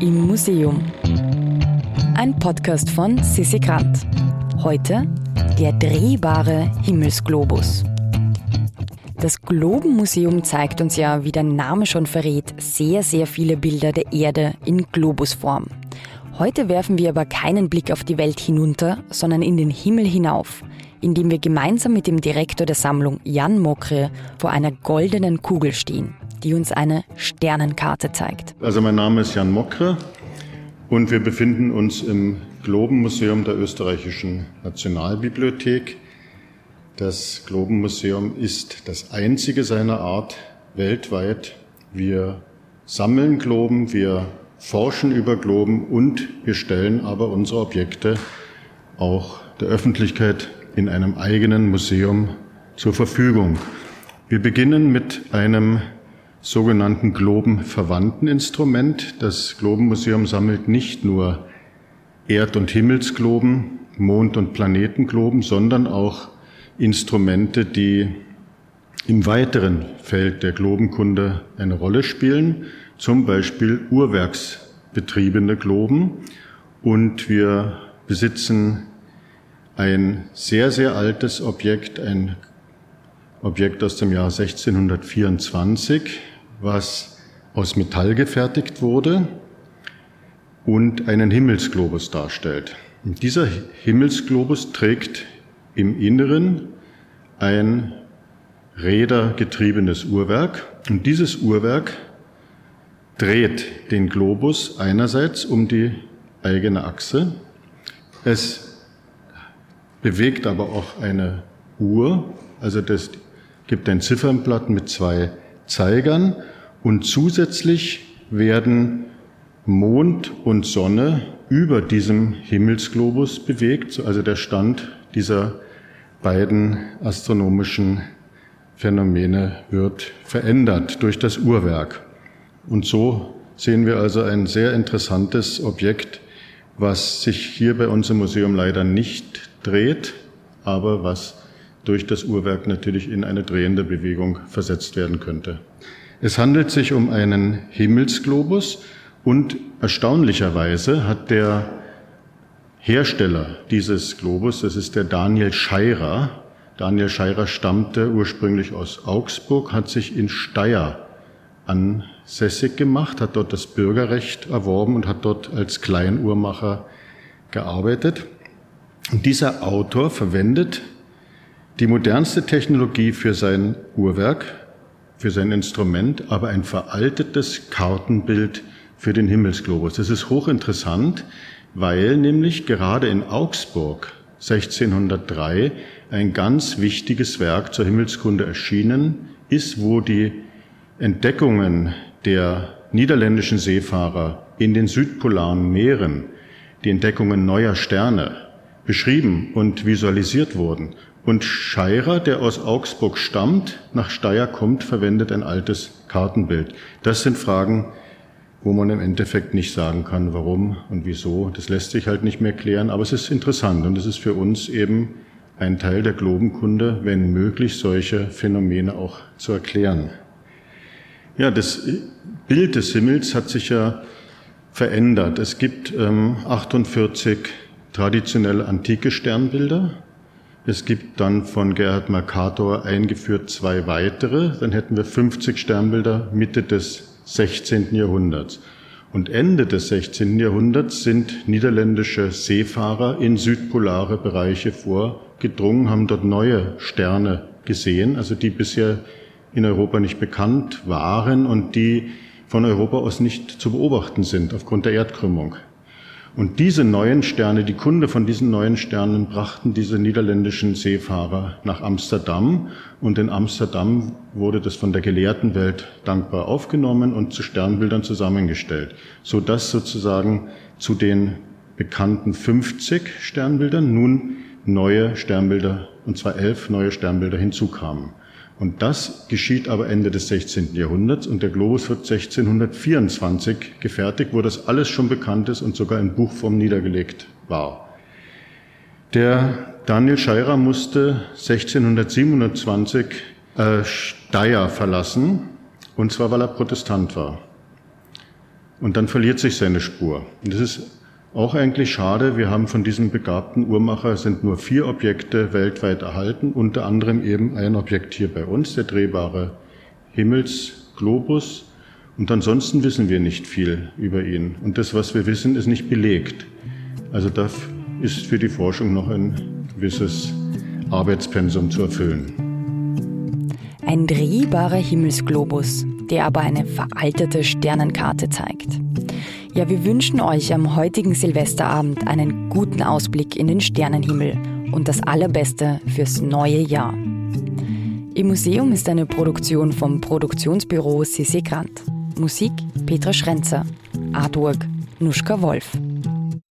im Museum. Ein Podcast von Sissi Grant. Heute der drehbare Himmelsglobus. Das Globenmuseum zeigt uns ja, wie der Name schon verrät, sehr, sehr viele Bilder der Erde in Globusform. Heute werfen wir aber keinen Blick auf die Welt hinunter, sondern in den Himmel hinauf, indem wir gemeinsam mit dem Direktor der Sammlung Jan Mokre vor einer goldenen Kugel stehen die uns eine Sternenkarte zeigt. Also mein Name ist Jan Mokre und wir befinden uns im Globenmuseum der Österreichischen Nationalbibliothek. Das Globenmuseum ist das einzige seiner Art weltweit. Wir sammeln Globen, wir forschen über Globen und wir stellen aber unsere Objekte auch der Öffentlichkeit in einem eigenen Museum zur Verfügung. Wir beginnen mit einem sogenannten globenverwandten Instrument. Das Globenmuseum sammelt nicht nur Erd- und Himmelsgloben, Mond- und Planetengloben, sondern auch Instrumente, die im weiteren Feld der Globenkunde eine Rolle spielen, zum Beispiel uhrwerksbetriebene Globen. Und wir besitzen ein sehr, sehr altes Objekt, ein Objekt aus dem Jahr 1624, was aus Metall gefertigt wurde und einen Himmelsglobus darstellt. Und dieser Himmelsglobus trägt im Inneren ein rädergetriebenes Uhrwerk und dieses Uhrwerk dreht den Globus einerseits um die eigene Achse. Es bewegt aber auch eine Uhr, also das gibt ein Ziffernblatt mit zwei Zeigern und zusätzlich werden Mond und Sonne über diesem Himmelsglobus bewegt, also der Stand dieser beiden astronomischen Phänomene wird verändert durch das Uhrwerk. Und so sehen wir also ein sehr interessantes Objekt, was sich hier bei uns im Museum leider nicht dreht, aber was durch das Uhrwerk natürlich in eine drehende Bewegung versetzt werden könnte. Es handelt sich um einen Himmelsglobus und erstaunlicherweise hat der Hersteller dieses Globus, das ist der Daniel Scheirer, Daniel Scheirer stammte ursprünglich aus Augsburg, hat sich in Steyr ansässig gemacht, hat dort das Bürgerrecht erworben und hat dort als Kleinuhrmacher gearbeitet. Und dieser Autor verwendet die modernste Technologie für sein Uhrwerk, für sein Instrument, aber ein veraltetes Kartenbild für den Himmelsglobus. Das ist hochinteressant, weil nämlich gerade in Augsburg 1603 ein ganz wichtiges Werk zur Himmelskunde erschienen ist, wo die Entdeckungen der niederländischen Seefahrer in den südpolaren Meeren, die Entdeckungen neuer Sterne beschrieben und visualisiert wurden und Scheirer, der aus Augsburg stammt, nach Steyr kommt, verwendet ein altes Kartenbild. Das sind Fragen, wo man im Endeffekt nicht sagen kann, warum und wieso. Das lässt sich halt nicht mehr klären, aber es ist interessant und es ist für uns eben ein Teil der Globenkunde, wenn möglich, solche Phänomene auch zu erklären. Ja, das Bild des Himmels hat sich ja verändert. Es gibt ähm, 48 traditionelle antike Sternbilder, es gibt dann von Gerhard Mercator eingeführt zwei weitere. Dann hätten wir 50 Sternbilder Mitte des 16. Jahrhunderts. Und Ende des 16. Jahrhunderts sind niederländische Seefahrer in südpolare Bereiche vorgedrungen, haben dort neue Sterne gesehen, also die bisher in Europa nicht bekannt waren und die von Europa aus nicht zu beobachten sind aufgrund der Erdkrümmung. Und diese neuen Sterne, die Kunde von diesen neuen Sternen brachten diese niederländischen Seefahrer nach Amsterdam. Und in Amsterdam wurde das von der gelehrten Welt dankbar aufgenommen und zu Sternbildern zusammengestellt, so dass sozusagen zu den bekannten 50 Sternbildern nun neue Sternbilder, und zwar elf neue Sternbilder hinzukamen. Und das geschieht aber Ende des 16. Jahrhunderts und der Globus wird 1624 gefertigt, wo das alles schon bekannt ist und sogar in Buchform niedergelegt war. Der Daniel Scheirer musste 1627 äh, Steyr verlassen, und zwar weil er Protestant war. Und dann verliert sich seine Spur. Und das ist auch eigentlich schade. Wir haben von diesem begabten Uhrmacher sind nur vier Objekte weltweit erhalten, unter anderem eben ein Objekt hier bei uns, der drehbare Himmelsglobus. Und ansonsten wissen wir nicht viel über ihn. Und das, was wir wissen, ist nicht belegt. Also da ist für die Forschung noch ein gewisses Arbeitspensum zu erfüllen. Ein drehbarer Himmelsglobus, der aber eine veraltete Sternenkarte zeigt. Ja, wir wünschen euch am heutigen Silvesterabend einen guten Ausblick in den Sternenhimmel und das Allerbeste fürs neue Jahr. Im Museum ist eine Produktion vom Produktionsbüro Sissi Grant. Musik Petra Schrenzer. Artwork Nuschka Wolf.